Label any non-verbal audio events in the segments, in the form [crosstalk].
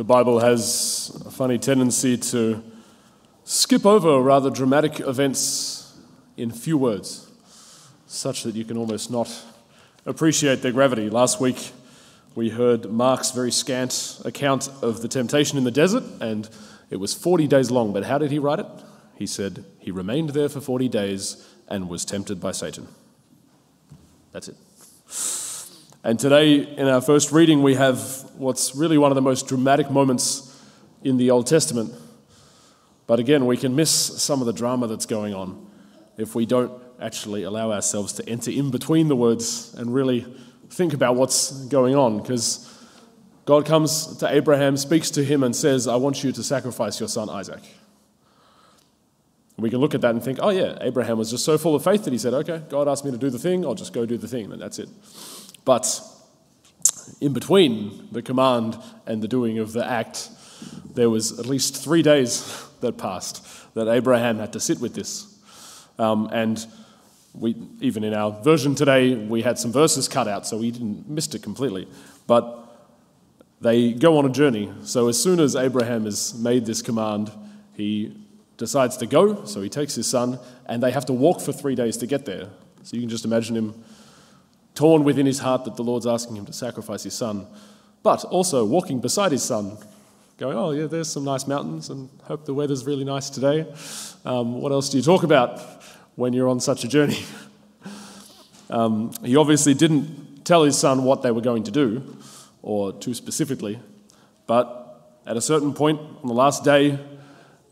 The Bible has a funny tendency to skip over rather dramatic events in few words, such that you can almost not appreciate their gravity. Last week, we heard Mark's very scant account of the temptation in the desert, and it was 40 days long. But how did he write it? He said, He remained there for 40 days and was tempted by Satan. That's it. And today, in our first reading, we have what's really one of the most dramatic moments in the Old Testament. But again, we can miss some of the drama that's going on if we don't actually allow ourselves to enter in between the words and really think about what's going on. Because God comes to Abraham, speaks to him, and says, I want you to sacrifice your son Isaac. We can look at that and think, oh, yeah, Abraham was just so full of faith that he said, okay, God asked me to do the thing, I'll just go do the thing, and that's it. But in between the command and the doing of the act, there was at least three days [laughs] that passed that Abraham had to sit with this. Um, and we, even in our version today, we had some verses cut out, so we didn't missed it completely. But they go on a journey. So as soon as Abraham has made this command, he decides to go. So he takes his son, and they have to walk for three days to get there. So you can just imagine him torn within his heart that the Lord's asking him to sacrifice his son, but also walking beside his son, going, Oh, yeah, there's some nice mountains, and hope the weather's really nice today. Um, what else do you talk about when you're on such a journey? [laughs] Um, he obviously didn't tell his son what they were going to do, or too specifically, but at a certain point on the last day,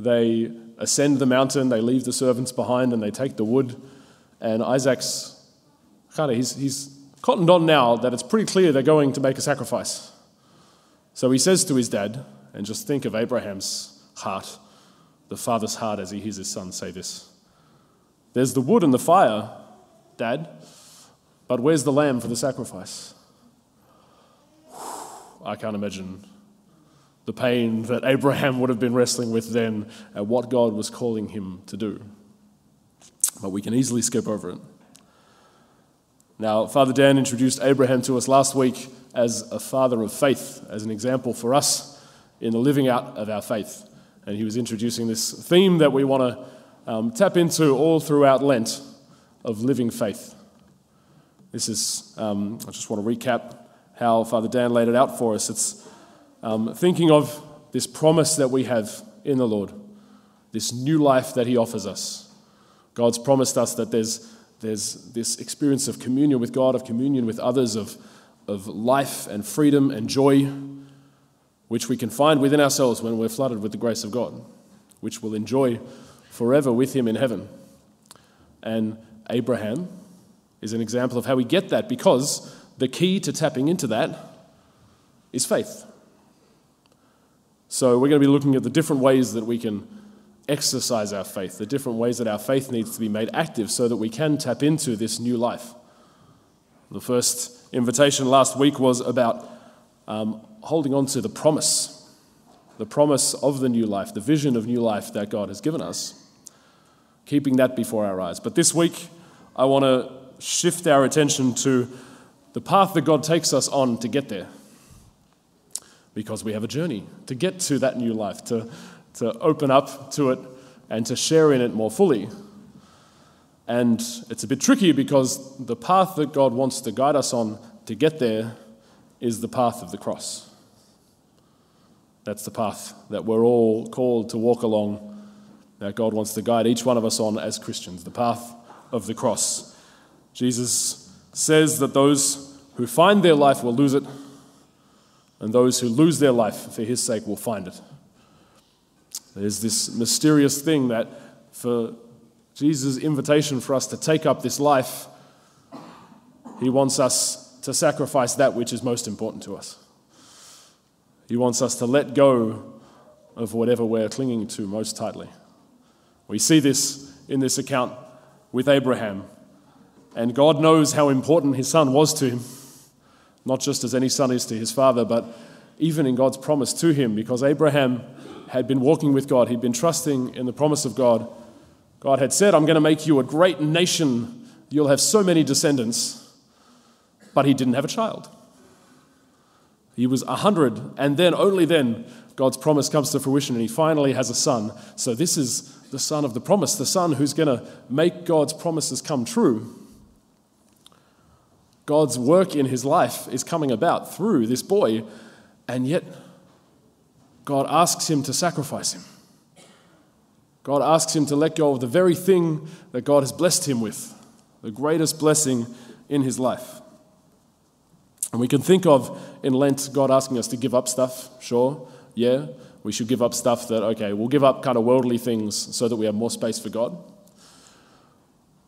they ascend the mountain, they leave the servants behind, and they take the wood. And Isaac's kind of, he's, he's cottoned on now that it's pretty clear they're going to make a sacrifice. So he says to his dad, and just think of Abraham's heart, the father's heart, as he hears his son say this There's the wood and the fire, Dad, but where's the lamb for the sacrifice? I can't imagine the pain that Abraham would have been wrestling with then at what God was calling him to do. But we can easily skip over it. Now, Father Dan introduced Abraham to us last week as a father of faith, as an example for us in the living out of our faith. And he was introducing this theme that we want to um, tap into all throughout Lent of living faith. This is, um, I just want to recap how Father Dan laid it out for us. It's um, thinking of this promise that we have in the Lord, this new life that He offers us. God's promised us that there's, there's this experience of communion with God, of communion with others, of, of life and freedom and joy, which we can find within ourselves when we're flooded with the grace of God, which we'll enjoy forever with Him in heaven. And Abraham is an example of how we get that because the key to tapping into that is faith. So, we're going to be looking at the different ways that we can exercise our faith, the different ways that our faith needs to be made active so that we can tap into this new life. The first invitation last week was about um, holding on to the promise, the promise of the new life, the vision of new life that God has given us, keeping that before our eyes. But this week, I want to shift our attention to the path that God takes us on to get there because we have a journey to get to that new life, to, to open up to it and to share in it more fully. And it's a bit tricky because the path that God wants to guide us on to get there is the path of the cross. That's the path that we're all called to walk along, that God wants to guide each one of us on as Christians, the path of the cross. Jesus says that those who find their life will lose it, and those who lose their life for his sake will find it. There's this mysterious thing that for Jesus' invitation for us to take up this life, he wants us to sacrifice that which is most important to us. He wants us to let go of whatever we're clinging to most tightly. We see this in this account with Abraham, and God knows how important his son was to him not just as any son is to his father, but even in God's promise to him, because Abraham had been walking with God, he'd been trusting in the promise of God. God had said, I'm going to make you a great nation, you'll have so many descendants, but he didn't have a child. He was 100, and then, only then, God's promise comes to fruition and he finally has a son. So, this is the son of the promise, the son who's going to make God's promises come true. God's work in his life is coming about through this boy, and yet God asks him to sacrifice him. God asks him to let go of the very thing that God has blessed him with, the greatest blessing in his life. And we can think of in Lent God asking us to give up stuff, sure yeah, we should give up stuff that, okay, we'll give up kind of worldly things so that we have more space for God.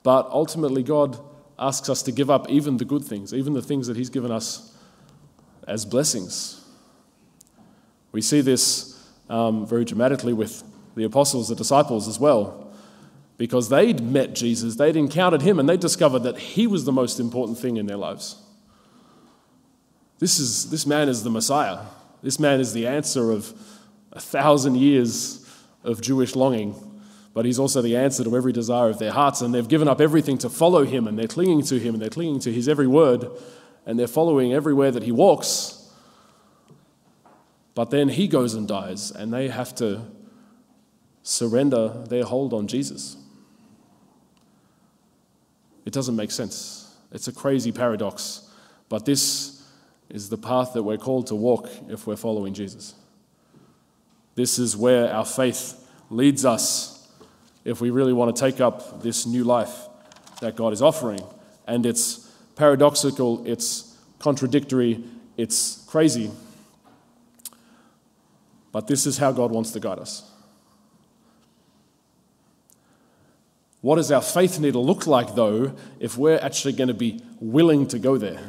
But ultimately, God asks us to give up even the good things, even the things that He's given us as blessings. We see this um, very dramatically with the apostles, the disciples as well, because they'd met Jesus, they'd encountered Him, and they discovered that He was the most important thing in their lives. This, is, this man is the Messiah. This man is the answer of a thousand years of Jewish longing, but he's also the answer to every desire of their hearts. And they've given up everything to follow him, and they're clinging to him, and they're clinging to his every word, and they're following everywhere that he walks. But then he goes and dies, and they have to surrender their hold on Jesus. It doesn't make sense. It's a crazy paradox. But this is the path that we're called to walk if we're following Jesus. This is where our faith leads us if we really want to take up this new life that God is offering. And it's paradoxical, it's contradictory, it's crazy. But this is how God wants to guide us. What does our faith need to look like, though, if we're actually going to be willing to go there?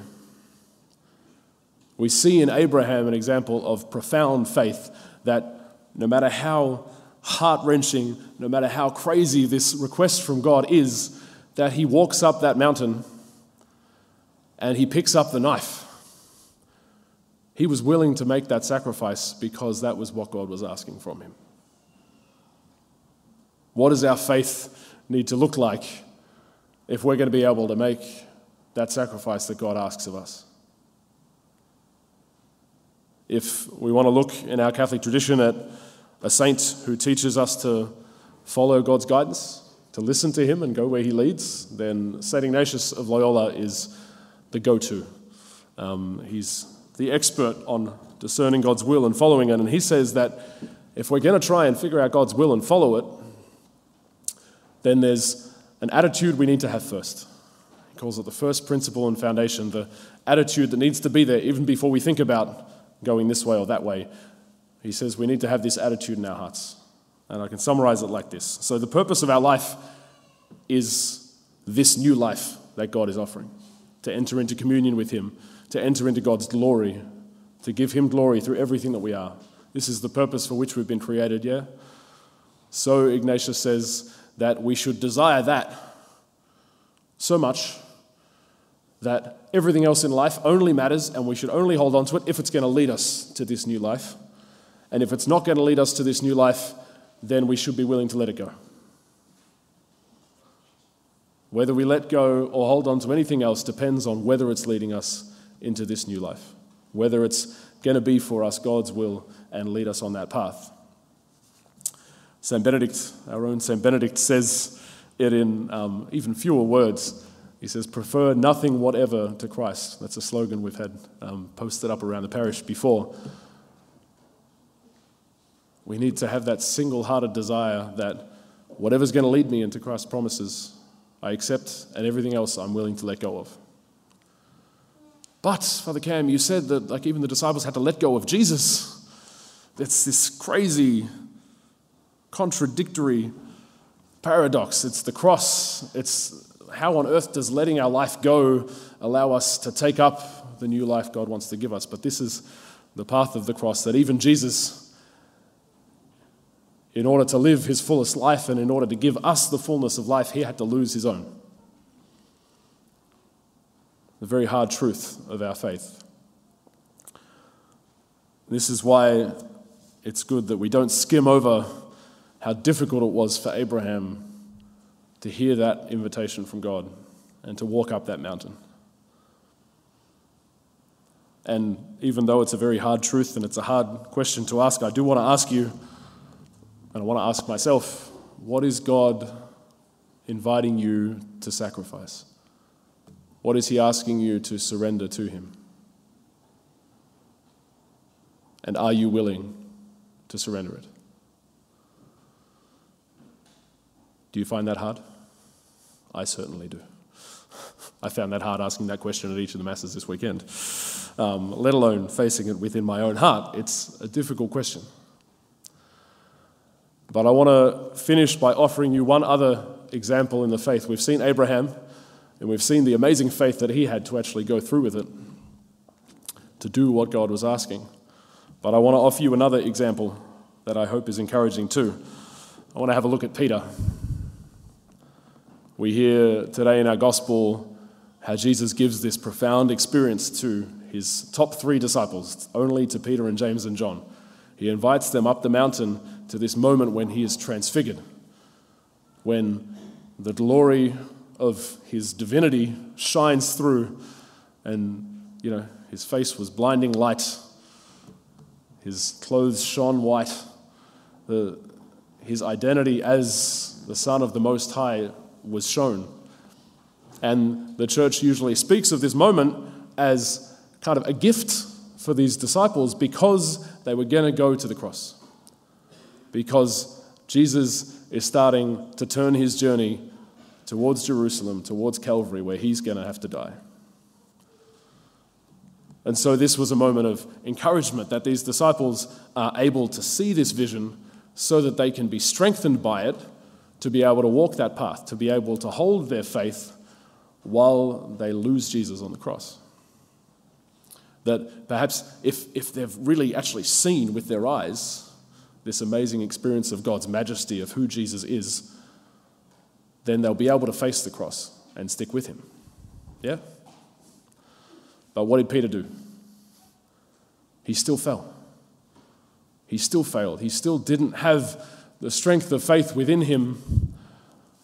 We see in Abraham an example of profound faith that no matter how heart wrenching, no matter how crazy this request from God is, that he walks up that mountain and he picks up the knife. He was willing to make that sacrifice because that was what God was asking from him. What does our faith need to look like if we're going to be able to make that sacrifice that God asks of us? If we want to look in our Catholic tradition at a saint who teaches us to follow God's guidance, to listen to him and go where he leads, then St. Ignatius of Loyola is the go to. Um, he's the expert on discerning God's will and following it. And he says that if we're going to try and figure out God's will and follow it, then there's an attitude we need to have first. He calls it the first principle and foundation, the attitude that needs to be there even before we think about going this way or that way. He says we need to have this attitude in our hearts. And I can summarize it like this. So, the purpose of our life is this new life that God is offering to enter into communion with Him, to enter into God's glory, to give Him glory through everything that we are. This is the purpose for which we've been created, yeah? So, Ignatius says that we should desire that so much that everything else in life only matters and we should only hold on to it if it's going to lead us to this new life. And if it's not going to lead us to this new life, then we should be willing to let it go. Whether we let go or hold on to anything else depends on whether it's leading us into this new life, whether it's going to be for us God's will and lead us on that path. St. Benedict, our own St. Benedict, says it in um, even fewer words. He says, prefer nothing whatever to Christ. That's a slogan we've had um, posted up around the parish before. We need to have that single hearted desire that whatever's going to lead me into Christ's promises, I accept, and everything else I'm willing to let go of. But, Father Cam, you said that like even the disciples had to let go of Jesus. That's this crazy, contradictory paradox. It's the cross, it's how on earth does letting our life go allow us to take up the new life God wants to give us? But this is the path of the cross that even Jesus, in order to live his fullest life and in order to give us the fullness of life, he had to lose his own. The very hard truth of our faith. This is why it's good that we don't skim over how difficult it was for Abraham to hear that invitation from God and to walk up that mountain. And even though it's a very hard truth and it's a hard question to ask, I do want to ask you, and I want to ask myself, what is God inviting you to sacrifice? What is He asking you to surrender to Him? And are you willing to surrender it? Do you find that hard? I certainly do. [laughs] I found that hard asking that question at each of the masses this weekend, um, let alone facing it within my own heart. It's a difficult question. But I want to finish by offering you one other example in the faith. We've seen Abraham, and we've seen the amazing faith that he had to actually go through with it, to do what God was asking. But I want to offer you another example that I hope is encouraging too. I want to have a look at Peter. We hear today in our gospel how Jesus gives this profound experience to his top three disciples, only to Peter and James and John. He invites them up the mountain to this moment when he is transfigured, when the glory of his divinity shines through, and you know, his face was blinding light, his clothes shone white, the, his identity as the Son of the Most High was shown. And the church usually speaks of this moment as kind of a gift for these disciples because they were going to go to the cross. Because Jesus is starting to turn his journey towards Jerusalem, towards Calvary, where he's going to have to die. And so, this was a moment of encouragement that these disciples are able to see this vision so that they can be strengthened by it to be able to walk that path, to be able to hold their faith while they lose Jesus on the cross. That perhaps if, if they've really actually seen with their eyes this amazing experience of God's majesty, of who Jesus is, then they'll be able to face the cross and stick with him. Yeah? But what did Peter do? He still fell. He still failed. He still didn't have the strength of faith within him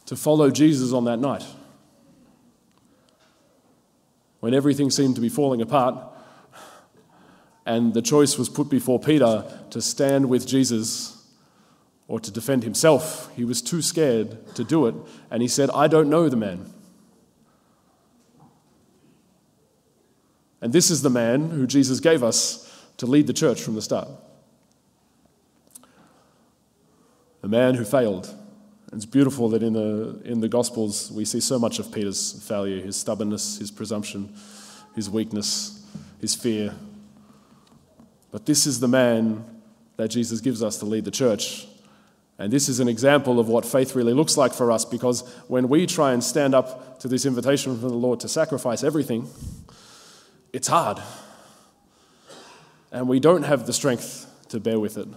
to follow Jesus on that night. When everything seemed to be falling apart, and the choice was put before Peter to stand with Jesus or to defend himself, he was too scared to do it, and he said, I don't know the man. And this is the man who Jesus gave us to lead the church from the start. a man who failed. It's beautiful that in the, in the Gospels we see so much of Peter's failure his stubbornness, his presumption, his weakness, his fear. But this is the man that Jesus gives us to lead the church. And this is an example of what faith really looks like for us because when we try and stand up to this invitation from the Lord to sacrifice everything, it's hard. And we don't have the strength to bear with it.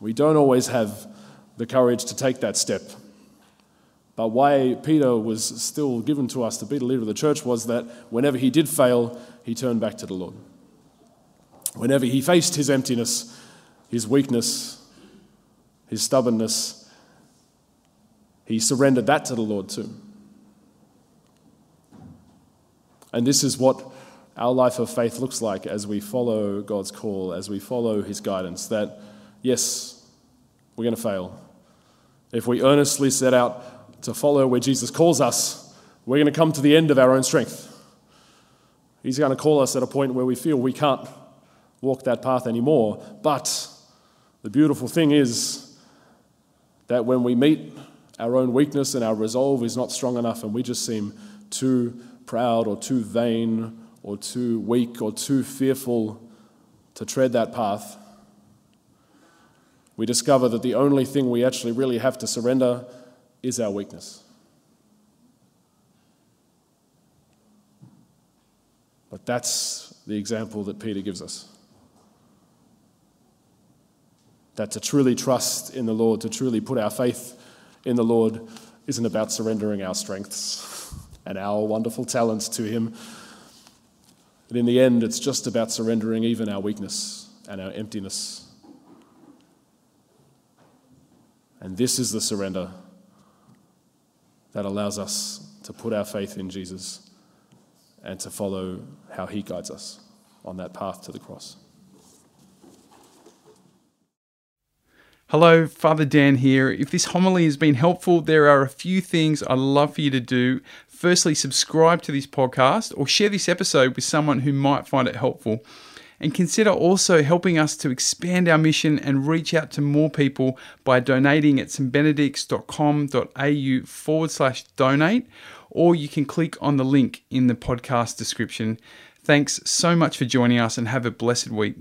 We don't always have the courage to take that step. But why Peter was still given to us to be the leader of the church was that whenever he did fail, he turned back to the Lord. Whenever he faced his emptiness, his weakness, his stubbornness, he surrendered that to the Lord too. And this is what our life of faith looks like as we follow God's call, as we follow his guidance. That, yes, we're going to fail. If we earnestly set out to follow where Jesus calls us, we're going to come to the end of our own strength. He's going to call us at a point where we feel we can't walk that path anymore. But the beautiful thing is that when we meet our own weakness and our resolve is not strong enough and we just seem too proud or too vain or too weak or too fearful to tread that path, we discover that the only thing we actually really have to surrender is our weakness. But that's the example that Peter gives us. That to truly trust in the Lord, to truly put our faith in the Lord, isn't about surrendering our strengths and our wonderful talents to Him. But in the end, it's just about surrendering even our weakness and our emptiness And this is the surrender that allows us to put our faith in Jesus and to follow how he guides us. on that path to the cross. Hello, Father Dan here. If this homily has been helpful, there are a few things I'd love for you to do. Firstly, subscribe to this podcast or share this episode with someone who might find it helpful. And consider also helping us to expand our mission and reach out to more people by donating at stbenedicts.com.au forward slash donate, or you can click on the link in the podcast description. Thanks so much for joining us and have a blessed week.